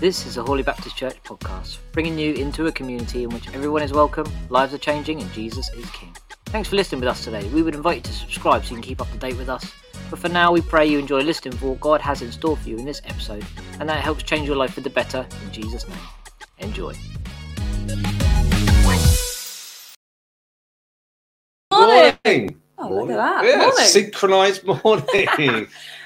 This is a Holy Baptist Church podcast, bringing you into a community in which everyone is welcome, lives are changing, and Jesus is King. Thanks for listening with us today. We would invite you to subscribe so you can keep up to date with us. But for now, we pray you enjoy listening for what God has in store for you in this episode, and that it helps change your life for the better in Jesus' name. Enjoy. Morning. Oh, look at that. Yeah, Morning. synchronized morning.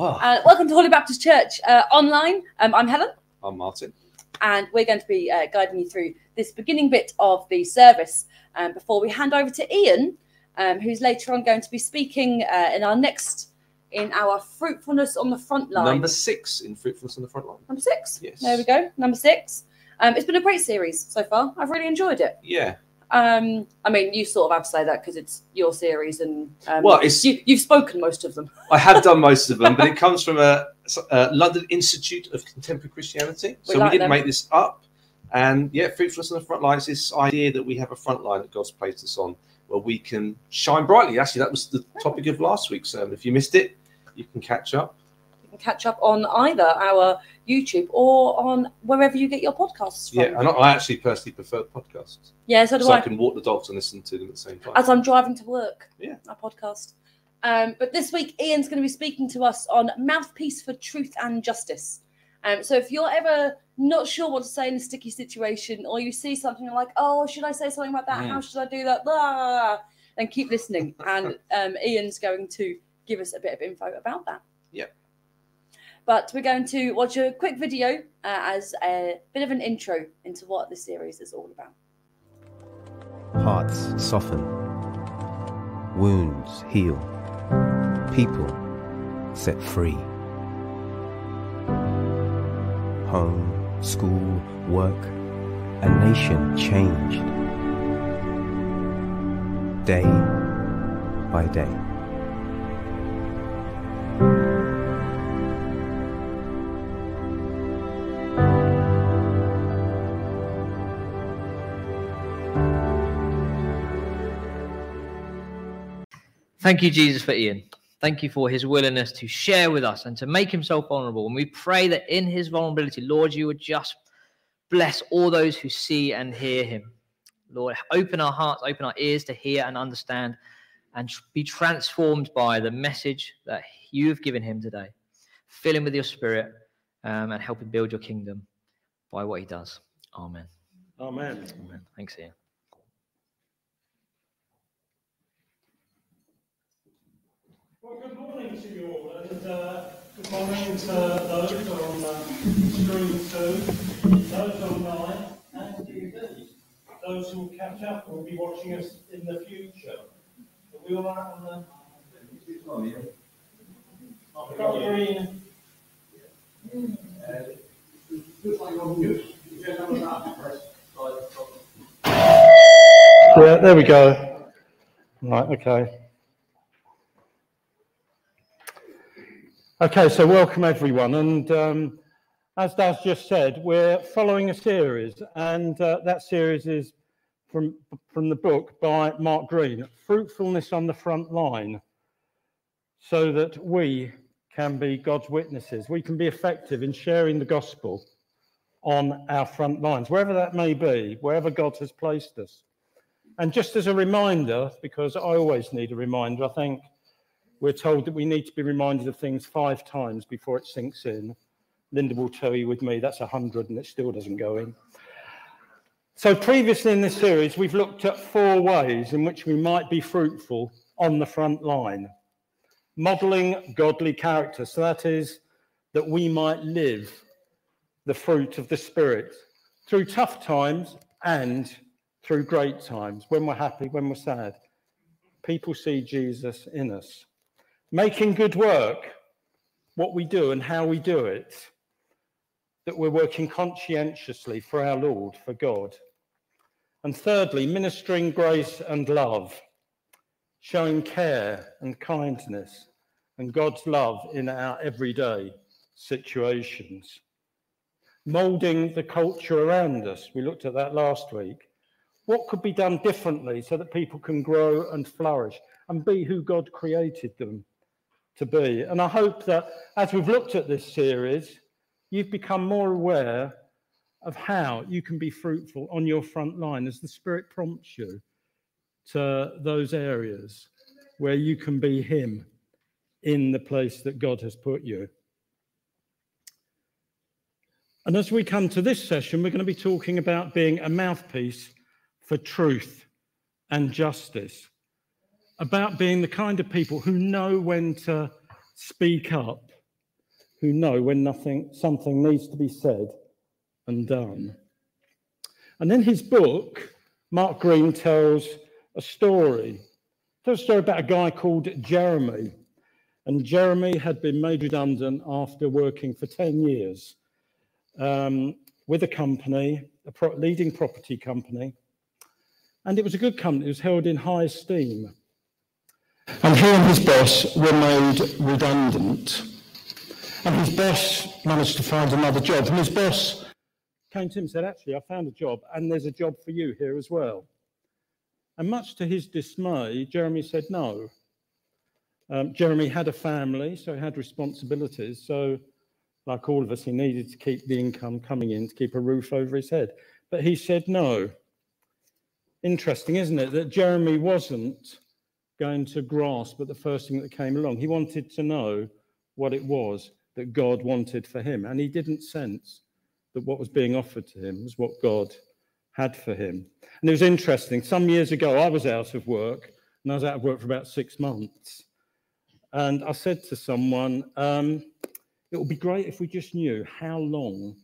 oh, Uh, welcome to Holy Baptist Church uh, online. Um, I'm Helen, I'm Martin. and we're going to be uh, guiding you through this beginning bit of the service um, before we hand over to Ian, um, who's later on going to be speaking uh, in our next in our fruitfulness on the front line. Number six in fruitfulness on the front line. Number six. Yes. There we go. Number six. Um, it's been a great series so far. I've really enjoyed it. Yeah. Um, I mean, you sort of have to say that because it's your series, and um, Well, it's- you, you've spoken most of them. I have done most of them, but it comes from a, a London Institute of Contemporary Christianity. We So we, didn't them. make this up. And yeah, fruitfulness on the front line is this idea that we have a front line that God's placed us on where we can shine brightly. Actually, that was the topic of last week's sermon. If you missed it, you can catch up. You can catch up on either our YouTube or on wherever you get your podcasts from. Yeah, and I- actually personally prefer podcasts. Yeah, so do So I I. can walk the dogs and listen to them at the same time. As I'm driving to work. Yeah. Our podcast. Um, but this week, Ian's going to be speaking to us on mouthpiece for truth and justice. Um, so if you're ever not sure what to say in a sticky situation, or you see something you're like, oh, should I say something about that? Mm. How should I do that? Blah, then keep listening, and um, Ian's going to give us a bit of info about that. Yep. But we're going to watch a quick video uh, as a bit of an intro into what this series is all about. Hearts soften, wounds heal, people set free. Home, school, work, a nation changed. Day by day. Thank you, Jesus, for Ian. Thank you for his willingness to share with us and to make himself vulnerable. And we pray that in his vulnerability, Lord, you would just bless all those who see and hear him. Lord, open our hearts, open our ears to hear and understand and be transformed by the message that you've given him today. Fill him with your spirit um, and help him build your kingdom by what he does. Amen. Amen. Amen. Thanks, Ian. Well, good morning to you all, and good morning to those on uh, stream two, those online, and indeed those who will catch up will be watching us in the future. Are we all right on the? A green. Yeah, there we go. Right, okay. Okay, so welcome everyone. And um, as Daz just said, we're following a series, and uh, that series is from, from the book by Mark Greene Fruitfulness on the Front Line, so that we can be God's witnesses. We can be effective in sharing the gospel on our front lines, wherever that may be, wherever God has placed us. And just as a reminder, because I always need a reminder, I think we're told that we need to be reminded of things five times before it sinks in. Linda will tell you with me that's a hundred and it still doesn't go in. So previously in this series, we've looked at four ways in which we might be fruitful on the front line. Modeling godly character. So that is that we might live the fruit of the Spirit through tough times and through great times, when we're happy, when we're sad. People see Jesus in us. Making good work, what we do and how we do it, that we're working conscientiously for our Lord, for God. And thirdly, ministering grace and love, showing care and kindness and God's love in our everyday situations. Molding the culture around us. We looked at that last week. What could be done differently so that people can grow and flourish and be who God created them to be. And I hope that as we've looked at this series, you've become more aware of how you can be fruitful on your front line as the Spirit prompts you to those areas where you can be Him in the place that God has put you. And as we come to this session, we're going to be talking about being a mouthpiece for truth and justice, about being the kind of people who know when to speak up, who know when nothing, something needs to be said and done. And in his book, Mark Greene tells a story. Tells a story about a guy called Jeremy. And Jeremy had been made redundant after working for 10 years um, with a company, a pro- leading property company. And it was a good company, it was held in high esteem. And he and his boss were made redundant. And his boss managed to find another job. And his boss came to him and said, Actually, I found a job, and there's a job for you here as well. And much to his dismay, Jeremy said no. Um, Jeremy had a family, so he had responsibilities. So, like all of us, he needed to keep the income coming in to keep a roof over his head. But he said no. Interesting, isn't it, that Jeremy wasn't going to grasp at the first thing that came along. He wanted to know what it was that God wanted for him, and he didn't sense that what was being offered to him was what God had for him. And it was interesting. Some years ago, I was out of work, and I was out of work for about six months. And I said to someone, um, it would be great if we just knew how long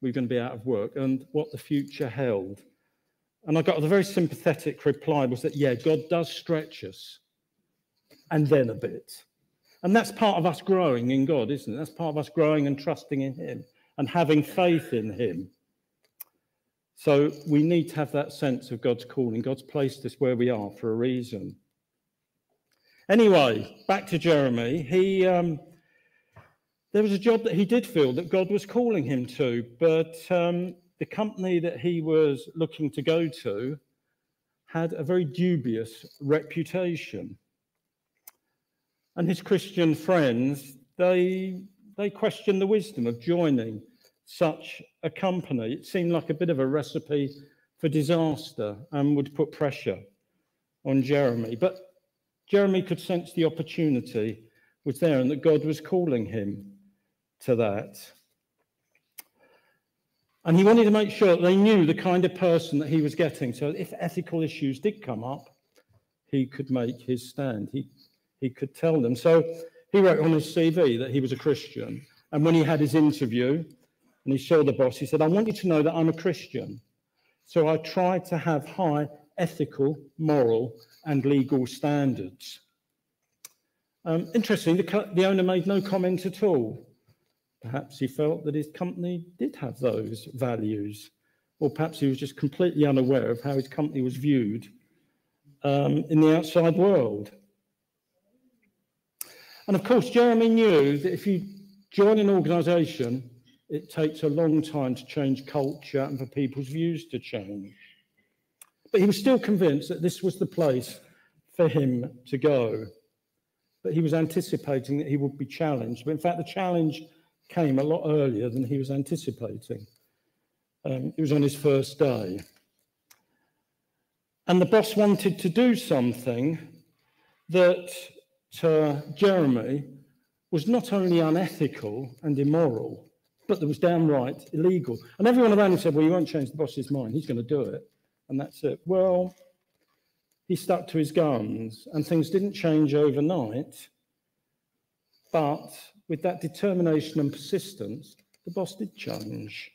we are going to be out of work and what the future held. And I got a very sympathetic reply was that, yeah, God does stretch us and then a bit. And that's part of us growing in God, isn't it? That's part of us growing and trusting in Him and having faith in Him. So we need to have that sense of God's calling. God's placed us where we are for a reason. Anyway, back to Jeremy. He um, there was a job that he did feel that God was calling him to, but um, the company that he was looking to go to had a very dubious reputation. And his Christian friends, they they questioned the wisdom of joining such a company. It seemed like a bit of a recipe for disaster and would put pressure on Jeremy. But Jeremy could sense the opportunity was there and that God was calling him to that. And he wanted to make sure that they knew the kind of person that he was getting. So if ethical issues did come up, he could make his stand. He, he could tell them. So he wrote on his CV that he was a Christian. And when he had his interview, and he saw the boss. He said, I want you to know that I'm a Christian. So I try to have high ethical, moral, and legal standards. Um, interesting, the, the owner made no comment at all. Perhaps he felt that his company did have those values, or perhaps he was just completely unaware of how his company was viewed um, in the outside world. And of course, Jeremy knew that if you join an organization it takes a long time to change culture and for people's views to change. But he was still convinced that this was the place for him to go. But he was anticipating that he would be challenged. But in fact, the challenge came a lot earlier than he was anticipating. Um, it was on his first day. And the boss wanted to do something that to Jeremy was not only unethical and immoral, but that was downright illegal. And everyone around him said, Well, you won't change the boss's mind. He's going to do it. And that's it. Well, he stuck to his guns, and things didn't change overnight. But with that determination and persistence, the boss did change.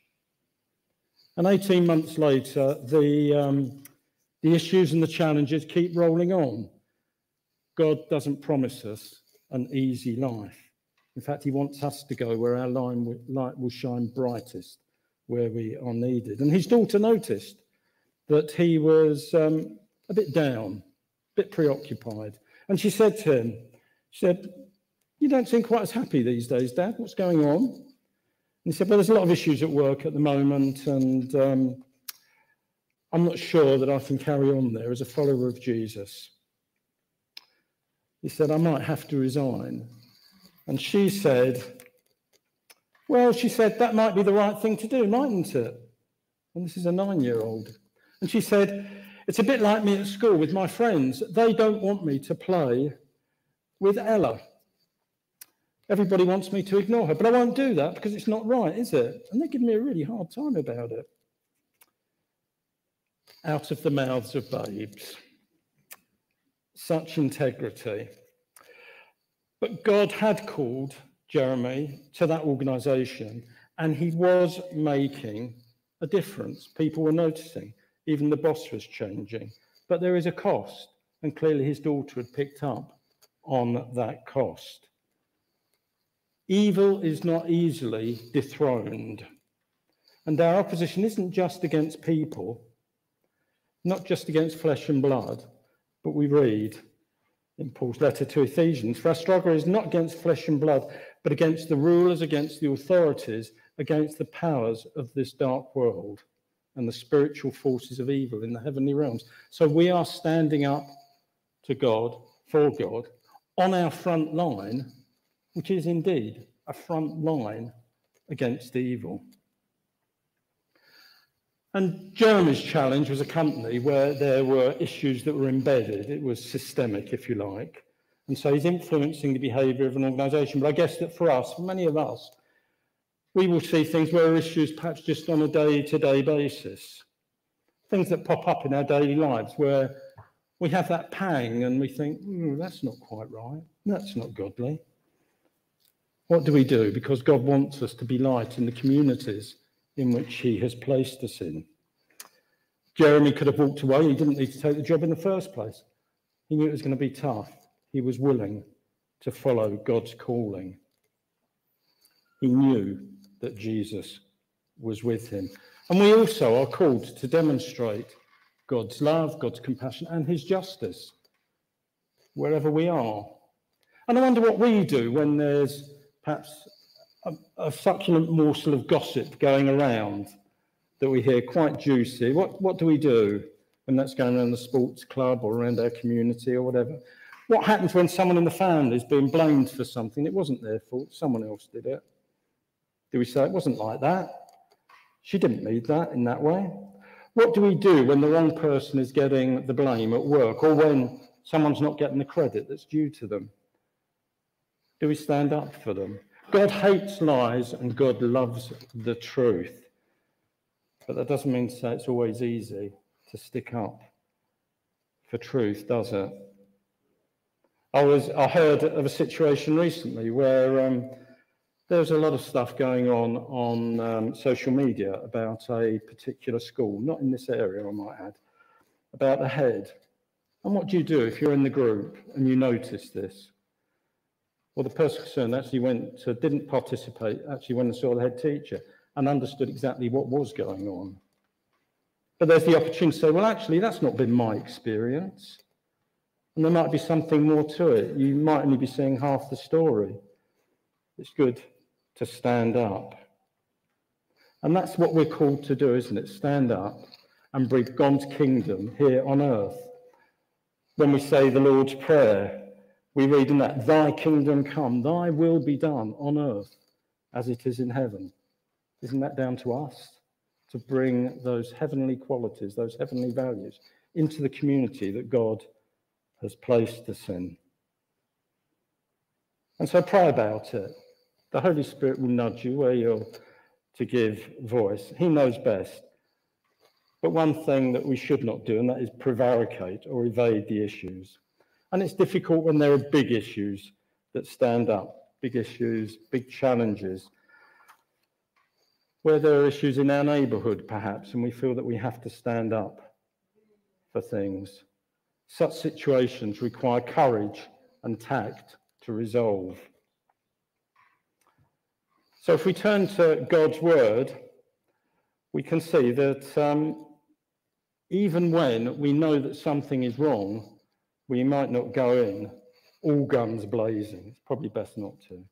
And 18 months later, the, um, the issues and the challenges keep rolling on. God doesn't promise us an easy life. In fact, he wants us to go where our light will shine brightest, where we are needed. And his daughter noticed that he was um, a bit down, a bit preoccupied. And she said to him, she said, You don't seem quite as happy these days, Dad. What's going on? And he said, Well, there's a lot of issues at work at the moment, and um, I'm not sure that I can carry on there as a follower of Jesus. he said, I might have to resign. And she said, Well, she said, that might be the right thing to do, mightn't it? And this is a nine year old. And she said, It's a bit like me at school with my friends. They don't want me to play with Ella. Everybody wants me to ignore her, but I won't do that because it's not right, is it? And they give me a really hard time about it. Out of the mouths of babes. Such integrity. But God had called Jeremy to that organization, and he was making a difference. People were noticing. Even the boss was changing. But there is a cost, and clearly his daughter had picked up on that cost. Evil is not easily dethroned. And our opposition isn't just against people, not just against flesh and blood, but we read in Paul's letter to Ephesians For our struggle is not against flesh and blood, but against the rulers, against the authorities, against the powers of this dark world and the spiritual forces of evil in the heavenly realms. So we are standing up to God, for God, on our front line which is indeed a front line against the evil. And Jeremy's challenge was a company where there were issues that were embedded. It was systemic, if you like. And so he's influencing the behavior of an organization. But I guess that for us, for many of us, we will see things where issues perhaps just on a day to day basis. Things that pop up in our daily lives where we have that pang and we think, mm, that's not quite right. That's not godly. What do we do? Because God wants us to be light in the communities in which He has placed us in. Jeremy could have walked away. He didn't need to take the job in the first place. He knew it was going to be tough. He was willing to follow God's calling. He knew that Jesus was with him. And we also are called to demonstrate God's love, God's compassion, and his justice wherever we are. And I wonder what we do when there's perhaps a, a, succulent morsel of gossip going around that we hear quite juicy. What, what do we do when that's going around the sports club or around our community or whatever? What happens when someone in the family is being blamed for something? It wasn't their fault, someone else did it. Do we say it wasn't like that? She didn't need that in that way. What do we do when the wrong person is getting the blame at work or when someone's not getting the credit that's due to them? Do we stand up for them? God hates lies and God loves the truth. But that doesn't mean to say it's always easy to stick up for truth, does it? I was I heard of a situation recently where um, there was a lot of stuff going on on um, social media about a particular school, not in this area, I might add, about the head. And what do you do if you're in the group and you notice this? Well, the person concerned actually went, to, didn't participate, actually went and saw the head teacher and understood exactly what was going on. But there's the opportunity to say, well, actually, that's not been my experience. And there might be something more to it. You might only be seeing half the story. It's good to stand up. And that's what we're called to do, isn't it? Stand up and bring God's kingdom here on earth. When we say the Lord's Prayer, we read in that, Thy kingdom come, Thy will be done on earth as it is in heaven. Isn't that down to us to bring those heavenly qualities, those heavenly values into the community that God has placed us in? And so pray about it. The Holy Spirit will nudge you where you're to give voice. He knows best. But one thing that we should not do, and that is prevaricate or evade the issues. And it's difficult when there are big issues that stand up, big issues, big challenges, where there are issues in our neighbourhood, perhaps, and we feel that we have to stand up for things. Such situations require courage and tact to resolve. So, if we turn to God's word, we can see that um, even when we know that something is wrong, we might not go in all guns blazing. It's probably best not to.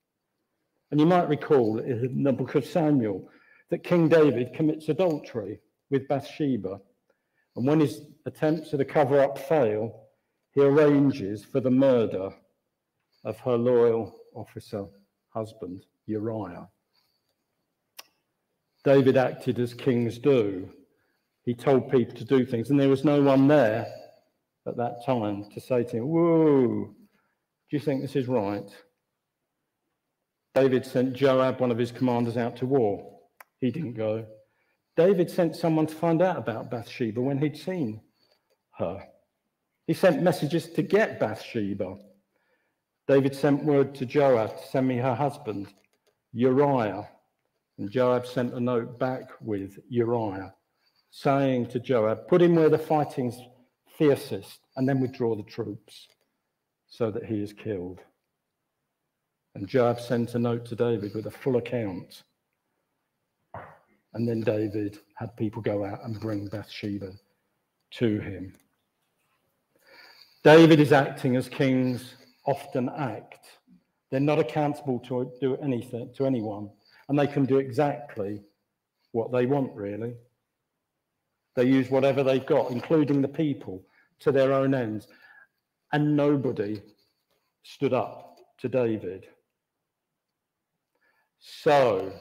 And you might recall in the book of Samuel that King David commits adultery with Bathsheba. And when his attempts at a cover up fail, he arranges for the murder of her loyal officer husband, Uriah. David acted as kings do. He told people to do things, and there was no one there at that time to say to him, Whoa, do you think this is right? David sent Joab, one of his commanders, out to war. He didn't go. David sent someone to find out about Bathsheba when he'd seen her. He sent messages to get Bathsheba. David sent word to Joab to send me her husband, Uriah. And Joab sent a note back with Uriah, saying to Joab, Put him where the fighting's fiercest, and then withdraw the troops so that he is killed. And Joab sent a note to David with a full account. And then David had people go out and bring Bathsheba to him. David is acting as kings often act. They're not accountable to do anything to anyone, and they can do exactly what they want, really. They use whatever they've got, including the people, to their own ends. And nobody stood up to David. So,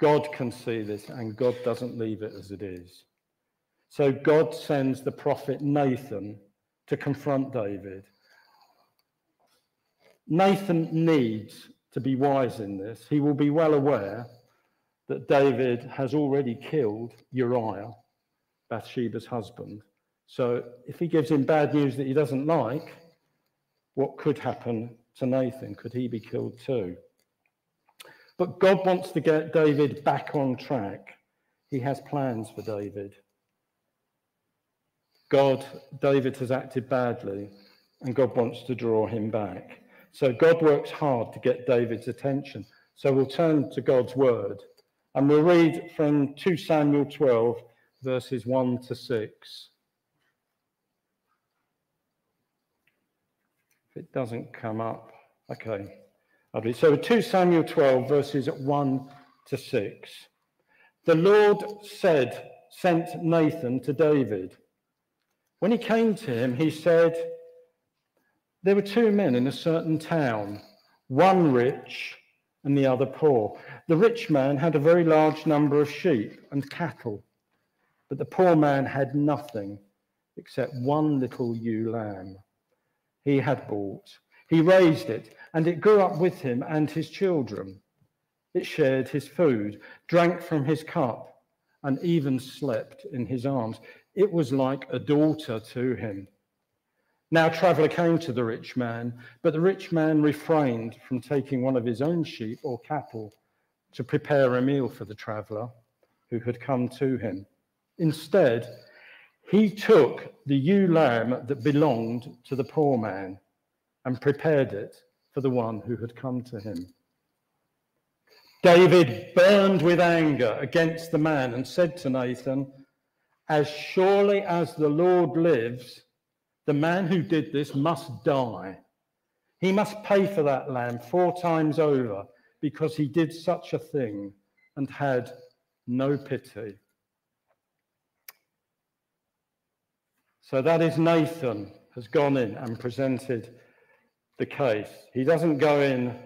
God can see this, and God doesn't leave it as it is. So, God sends the prophet Nathan to confront David. Nathan needs to be wise in this. He will be well aware that David has already killed Uriah, Bathsheba's husband. So, if he gives him bad news that he doesn't like, what could happen to Nathan? Could he be killed too? But God wants to get David back on track. He has plans for David. God, David has acted badly, and God wants to draw him back. So God works hard to get David's attention. So we'll turn to God's word and we'll read from 2 Samuel 12, verses 1 to 6. It doesn't come up, okay. So 2 Samuel 12, verses 1 to 6. The Lord said, sent Nathan to David. When he came to him, he said, There were two men in a certain town, one rich and the other poor. The rich man had a very large number of sheep and cattle, but the poor man had nothing except one little ewe lamb he had bought. He raised it and it grew up with him and his children. It shared his food, drank from his cup, and even slept in his arms. It was like a daughter to him. Now, traveler came to the rich man, but the rich man refrained from taking one of his own sheep or cattle to prepare a meal for the traveler who had come to him. Instead, he took the ewe lamb that belonged to the poor man and prepared it for the one who had come to him. David burned with anger against the man and said to Nathan, As surely as the Lord lives, the man who did this must die. He must pay for that lamb four times over because he did such a thing and had no pity. So that is Nathan has gone in and presented the case. He doesn't go in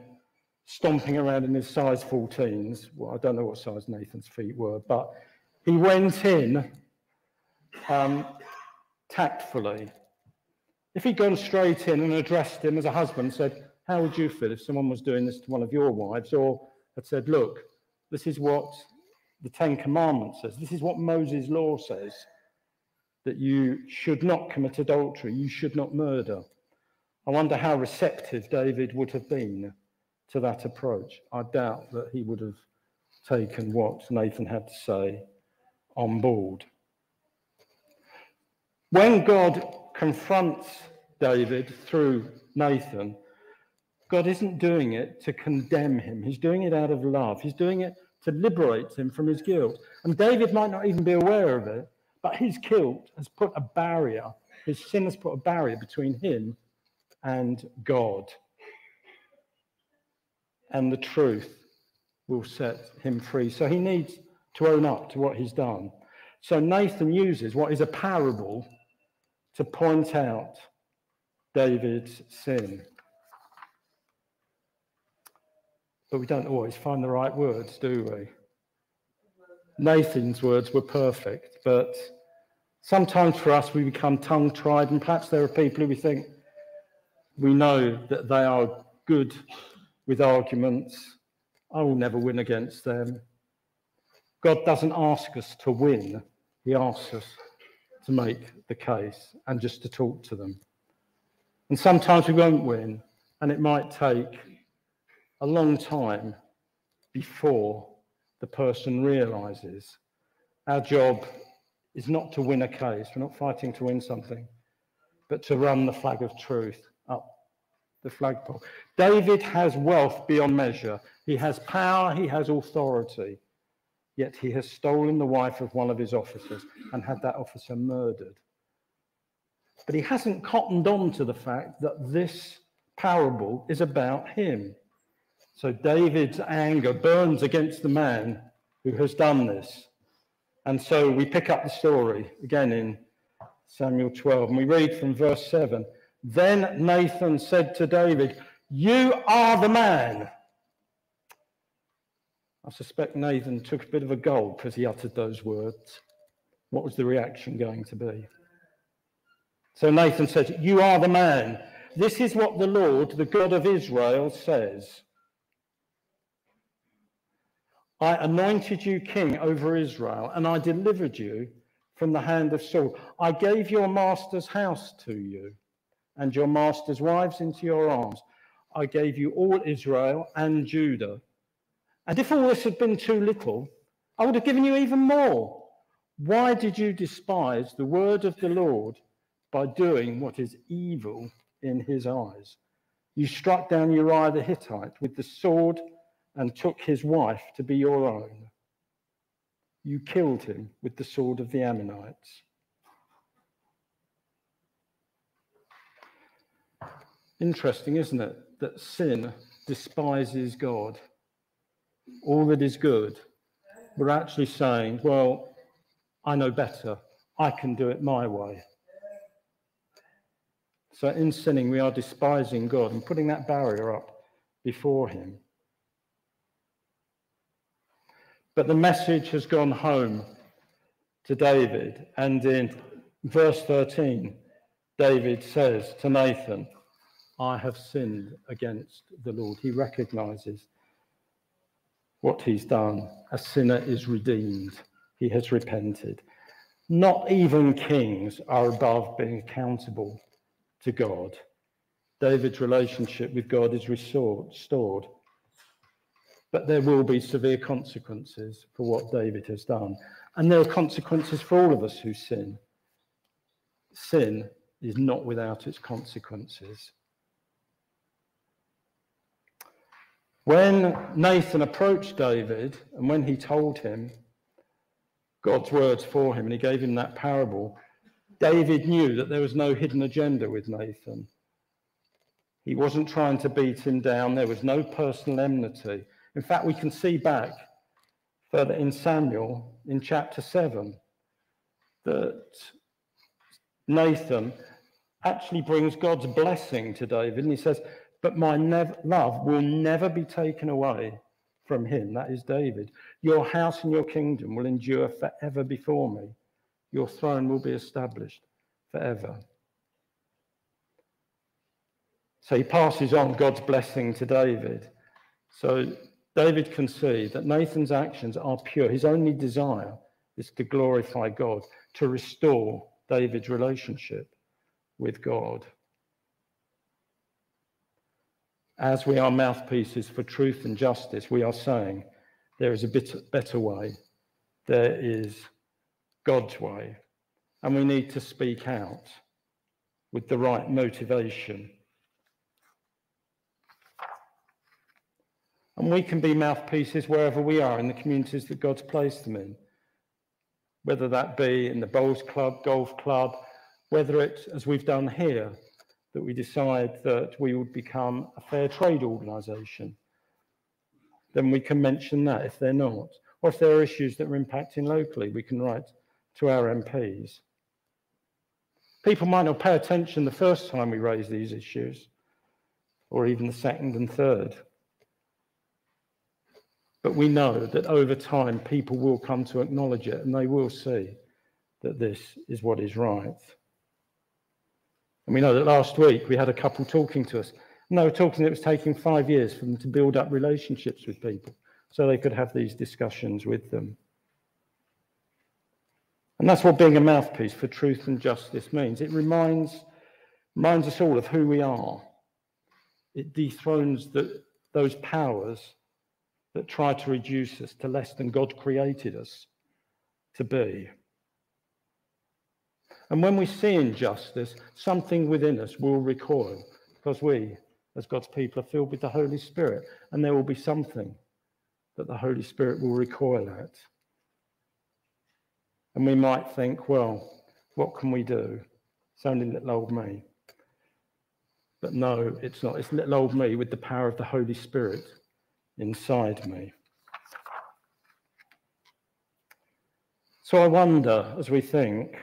stomping around in his size 14s. Well, I don't know what size Nathan's feet were, but he went in um, tactfully. If he'd gone straight in and addressed him as a husband, said, How would you feel if someone was doing this to one of your wives? Or had said, Look, this is what the Ten Commandments says, this is what Moses' law says that you should not commit adultery, you should not murder. I wonder how receptive David would have been to that approach. I doubt that he would have taken what Nathan had to say on board. When God confronts David through Nathan, God isn't doing it to condemn him. He's doing it out of love. He's doing it to liberate him from his guilt. And David might not even be aware of it, but his guilt has put a barrier, his sin has put a barrier between him and God. And the truth will set him free. So he needs to own up to what he's done. So Nathan uses what is a parable to point out David's sin. But we don't always find the right words, do we? Nathan's words were perfect, but sometimes for us we become tongue tied, and perhaps there are people who we think we know that they are good with arguments. I will never win against them. God doesn't ask us to win, He asks us to make the case and just to talk to them. And sometimes we won't win, and it might take a long time before the person realizes our job is not to win a case, we're not fighting to win something, but to run the flag of truth up the flagpole. David has wealth beyond measure, he has power, he has authority, yet he has stolen the wife of one of his officers and had that officer murdered. But he hasn't cottoned on to the fact that this parable is about him. So David's anger burns against the man who has done this. And so we pick up the story again in Samuel 12, and we read from verse 7. Then Nathan said to David, You are the man. I suspect Nathan took a bit of a gulp as he uttered those words. What was the reaction going to be? So Nathan said, You are the man. This is what the Lord, the God of Israel, says. I anointed you king over Israel, and I delivered you from the hand of Saul. I gave your master's house to you, and your master's wives into your arms. I gave you all Israel and Judah. And if all this had been too little, I would have given you even more. Why did you despise the word of the Lord by doing what is evil in his eyes? You struck down Uriah the Hittite with the sword and took his wife to be your own. You killed him with the sword of the Ammonites. Interesting, isn't it, that sin despises God? All that is good. We're actually saying, well, I know better. I can do it my way. So in sinning, we are despising God and putting that barrier up before Him. But the message has gone home to David. And in verse 13, David says to Nathan, I have sinned against the Lord. He recognizes what he's done. A sinner is redeemed, he has repented. Not even kings are above being accountable to God. David's relationship with God is restored. But there will be severe consequences for what David has done. And there are consequences for all of us who sin. Sin is not without its consequences. When Nathan approached David and when he told him God's words for him and he gave him that parable, David knew that there was no hidden agenda with Nathan. He wasn't trying to beat him down, there was no personal enmity. In fact, we can see back further in Samuel in chapter 7 that Nathan actually brings God's blessing to David. And he says, But my love will never be taken away from him. That is David. Your house and your kingdom will endure forever before me. Your throne will be established forever. So he passes on God's blessing to David. So David can see that Nathan's actions are pure. His only desire is to glorify God, to restore David's relationship with God. As we are mouthpieces for truth and justice, we are saying there is a bit better way. There is God's way. And we need to speak out with the right motivation And we can be mouthpieces wherever we are in the communities that God's placed them in, whether that be in the bowls club, golf club, whether it's, as we've done here, that we decide that we would become a fair trade organisation. Then we can mention that if they're not. Or if there are issues that are impacting locally, we can write to our MPs. People might not pay attention the first time we raise these issues, or even the second and third. But we know that over time, people will come to acknowledge it and they will see that this is what is right. And we know that last week we had a couple talking to us. And they were talking that it was taking five years for them to build up relationships with people so they could have these discussions with them. And that's what being a mouthpiece for truth and justice means. It reminds, reminds us all of who we are. It dethrones the, those powers that try to reduce us to less than God created us to be. And when we see injustice, something within us will recoil because we, as God's people, are filled with the Holy Spirit, and there will be something that the Holy Spirit will recoil at. And we might think, well, what can we do? It's only little old me. But no, it's not. It's little old me with the power of the Holy Spirit inside me. So I wonder, as we think,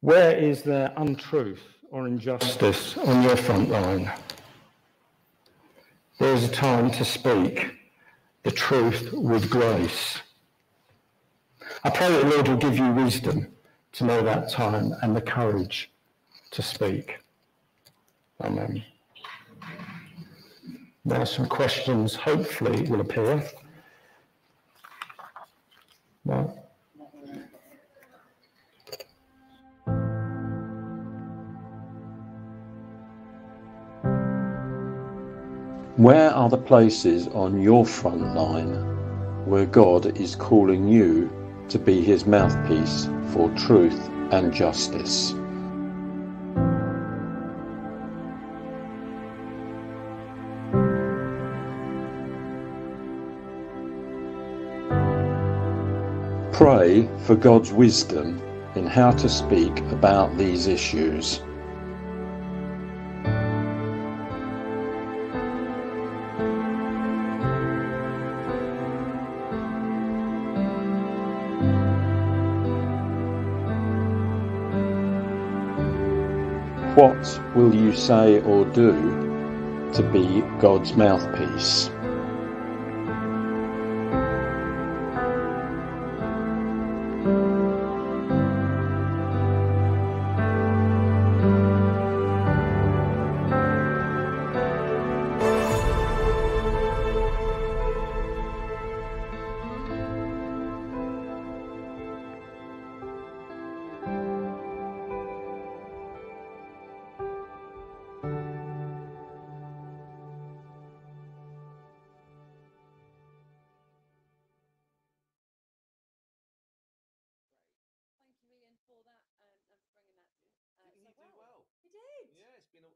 where is there untruth or injustice on your front line? There's a time to speak the truth with grace. I pray that the Lord will give you wisdom to know that time and the courage to speak. Amen. Now, some questions hopefully will appear. Right. Where are the places on your front line where God is calling you to be his mouthpiece for truth and justice? Pray for God's wisdom in how to speak about these issues. What will you say or do to be God's mouthpiece?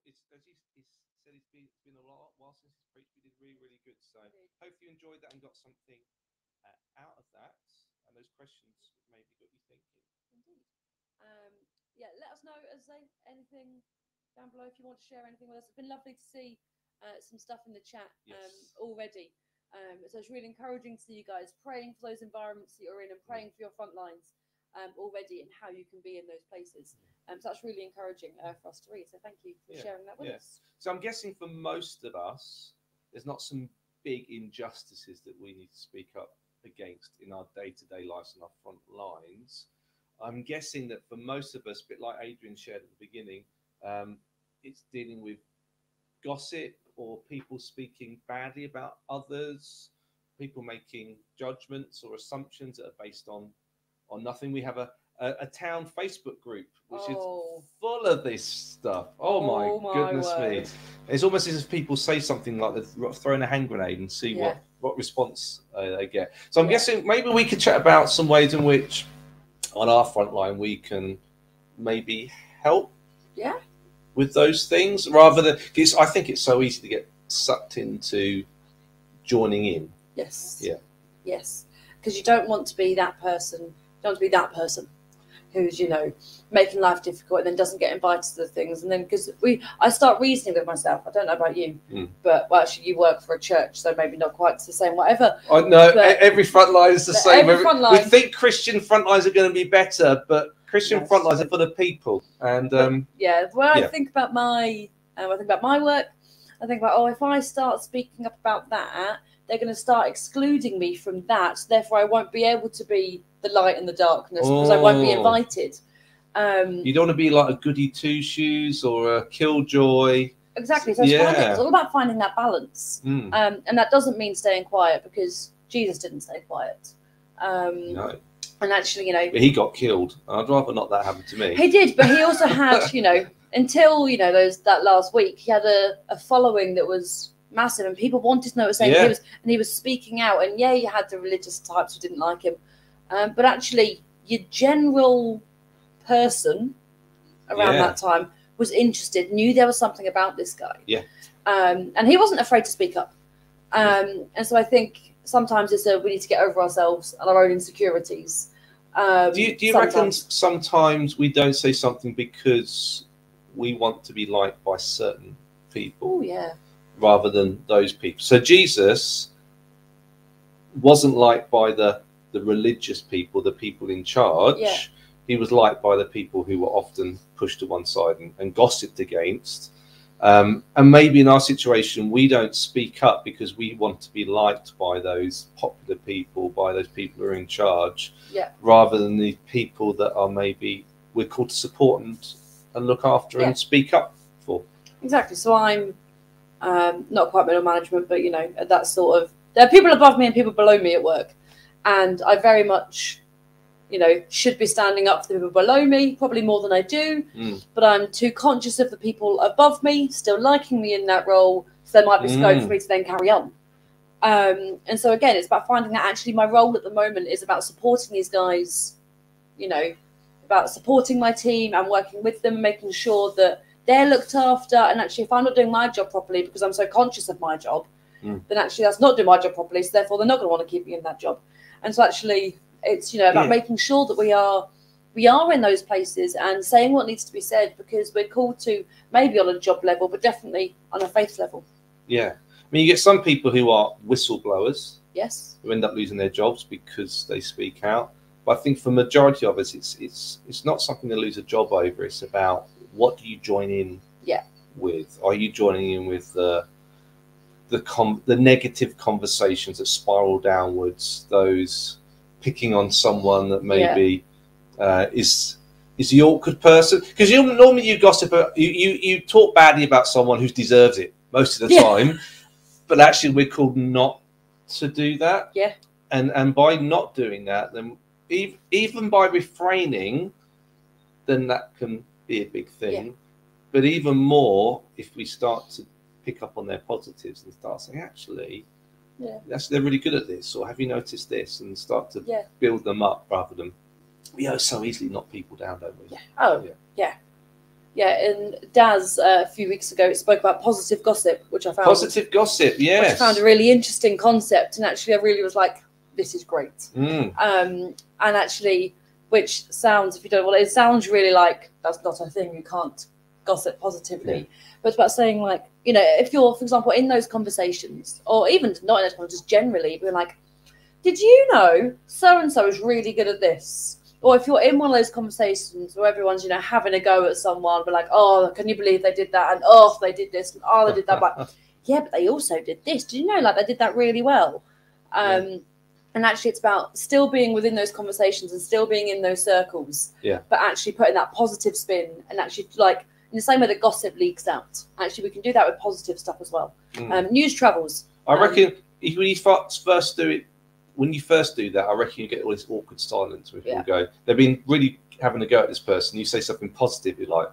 It's been a, it's as he's said it's been it's been a lot while since he's preached. We did really really good. So Indeed. hope you enjoyed that and got something uh, out of that. And those questions maybe got you thinking. Indeed. Um, yeah, let us know as they anything down below if you want to share anything with us. It's been lovely to see uh, some stuff in the chat um, already. Um, so it's really encouraging to see you guys praying for those environments that you're in and praying for your front lines um, already and how you can be in those places. Um, so that's really encouraging uh, for us to read. So thank you for Yeah, sharing that with yeah. us. So I'm guessing for most of us, there's not some big injustices that we need to speak up against in our day-to-day lives and our front lines. I'm guessing that for most of us, a bit like Adrian shared at the beginning, um, it's dealing with gossip or people speaking badly about others, people making judgments or assumptions that are based on on nothing. We have a a, a town Facebook group which Oh. is full of this stuff. Oh, Oh my, my goodness me! It's almost as if people say something like they're throwing a hand grenade and see Yeah. what what response uh, they get. So I'm Yeah. guessing maybe we could chat about some ways in which on our front line we can maybe help Yeah. with those things rather than because I think it's so easy to get sucked into joining in. Yes. Yeah. Yes. Because you don't want to be that person. You don't want to be that person who's, you know, making life difficult and then doesn't get invited to the things. And then because we, I start reasoning with myself. I don't know about you, Mm. but well, actually, you work for a church, so maybe not quite the same. Whatever. I know every front line is the same. every front we think Christian front lines are going to be better, but Christian Yes. front lines are for the people, and um, yeah when i think about my um, i think about my work i think about oh if i start speaking up about that they're going to start excluding me from that therefore i won't be able to be the light and the darkness because i won't be Oh. invited um you don't want to be like a goody two shoes or a killjoy. exactly so it's, finding, Yeah. it's all about finding that balance Mm, um and that doesn't mean staying quiet because jesus didn't stay quiet um no, and actually you know but he got killed. I'd rather not that happen to me. He did, but he also had, you know, until you know those that last week, he had a, a following that was massive, and people wanted to know what was saying. Yeah. He was, and he was speaking out, and yeah, you had the religious types who didn't like him, um, but actually, your general person around Yeah. that time was interested, knew there was something about this guy, Yeah. um, and he wasn't afraid to speak up. Um, and so I think sometimes it's a we need to get over ourselves and our own insecurities. Um, Do you, do you reckon sometimes. sometimes we don't say something because we want to be liked by certain people Oh yeah. rather than those people? So Jesus wasn't liked by the the religious people, the people in charge. Yeah. He was liked by the people who were often pushed to one side and, and gossiped against. Um, and maybe in our situation, we don't speak up because we want to be liked by those popular people, by those people who are in charge, Yeah. rather than the people that are maybe we're called to support and, and look after Yeah. and speak up for. Exactly. So I'm um, not quite middle management, but you know, at that sort of there are people above me and people below me at work, and I very much, you know, should be standing up for the people below me, probably more than I do. Mm. But I'm too conscious of the people above me still liking me in that role, so there might be scope Mm. for me to then carry on. Um, and so again, it's about finding that actually my role at the moment is about supporting these guys, you know, about supporting my team and working with them, making sure that they're looked after. And actually, if I'm not doing my job properly because I'm so conscious of my job, Mm. then actually that's not doing my job properly. So therefore, they're not going to want to keep me in that job. And so actually, it's you know about Yeah. making sure that we are we are in those places and saying what needs to be said because we're called to maybe on a job level, but definitely on a faith level. Yeah. I mean, you get some people who are whistleblowers Yes. who end up losing their jobs because they speak out. But I think for majority of us, it's it's it's not something to lose a job over. It's about what do you join in Yeah. with? Are you joining in with the the com- the negative conversations that spiral downwards? Those picking on someone that maybe uh, is is the awkward person because you normally you gossip uh, you, you you talk badly about someone who deserves it most of the Yeah. time but actually we're called not to do that Yeah. and and by not doing that then ev- even by refraining then that can be a big thing but even more if we start to pick up on their positives and start saying actually Yeah. that's they're really good at this or have you noticed this and start to Yeah. build them up rather than we oh so easily knock people down don't we Yeah. Oh, Yeah. yeah. Yeah. And Daz uh, a few weeks ago spoke about positive gossip, which I found positive gossip which I yes found a really interesting concept. And actually, I really was like, this is great. Mm, Um, and actually, which sounds, if you don't know what it is, sounds really like that's not a thing. You can't gossip positively. But it's about saying, like, you know, if you're, for example, in those conversations, or even not in those conversations, just generally, being like, did you know so and so is really good at this? Or if you're in one of those conversations where everyone's, you know, having a go at someone, but like, oh, can you believe they did that? And oh, they did this, and oh, they did that. But yeah, but they also did this. Did you know, like, they did that really well? Um, And actually, it's about still being within those conversations and still being in those circles. Yeah. But actually putting that positive spin and actually, like, in the same way that gossip leaks out, actually, we can do that with positive stuff as well. mm. Um, news travels. I um, reckon if when you first do it, when you first do that, I reckon you get all this awkward silence where people go, they've been really having a go at this person. You say something positive, you're like,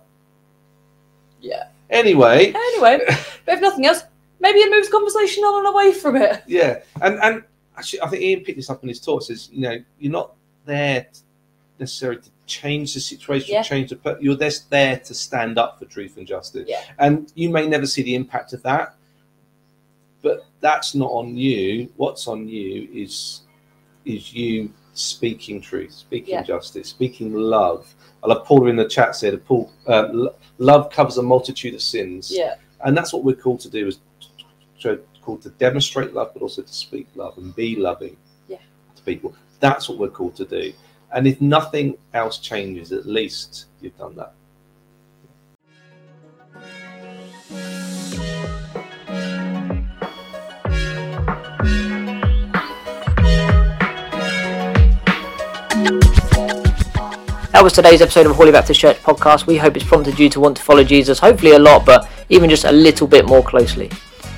Yeah. Anyway, Anyway, but if nothing else, maybe it moves conversation on and away from it. yeah, and and actually, I think Ian picked this up in his talk. Says, you know, you're not there necessarily to change the situation, Yeah. change the. You're just there to stand up for truth and justice. Yeah. and you may never see the impact of that but that's not on you what's on you is is you speaking truth speaking Yeah. justice speaking love i love paul in the chat said paul uh, love covers a multitude of sins Yeah. and that's what we're called to do is to, called to demonstrate love but also to speak love and be loving Yeah. to people that's what we're called to do And if nothing else changes, at least you've done that. That was today's episode of Hawley Baptist Church podcast. We hope it's prompted you to want to follow Jesus, hopefully a lot, but even just a little bit more closely.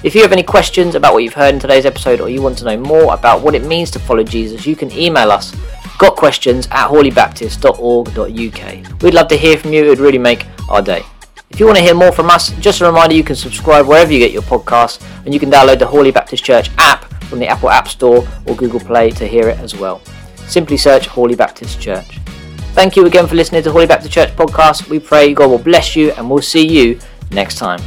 If you have any questions about what you've heard in today's episode or you want to know more about what it means to follow Jesus, you can email us gotquestions at hawleybaptist.org.uk. We'd love to hear from you, it would really make our day. If you want to hear more from us, just a reminder you can subscribe wherever you get your podcasts and you can download the Hawley Baptist Church app from the Apple App Store or Google Play to hear it as well. Simply search Hawley Baptist Church. Thank you again for listening to Hawley Baptist Church podcast. We pray God will bless you and we'll see you next time.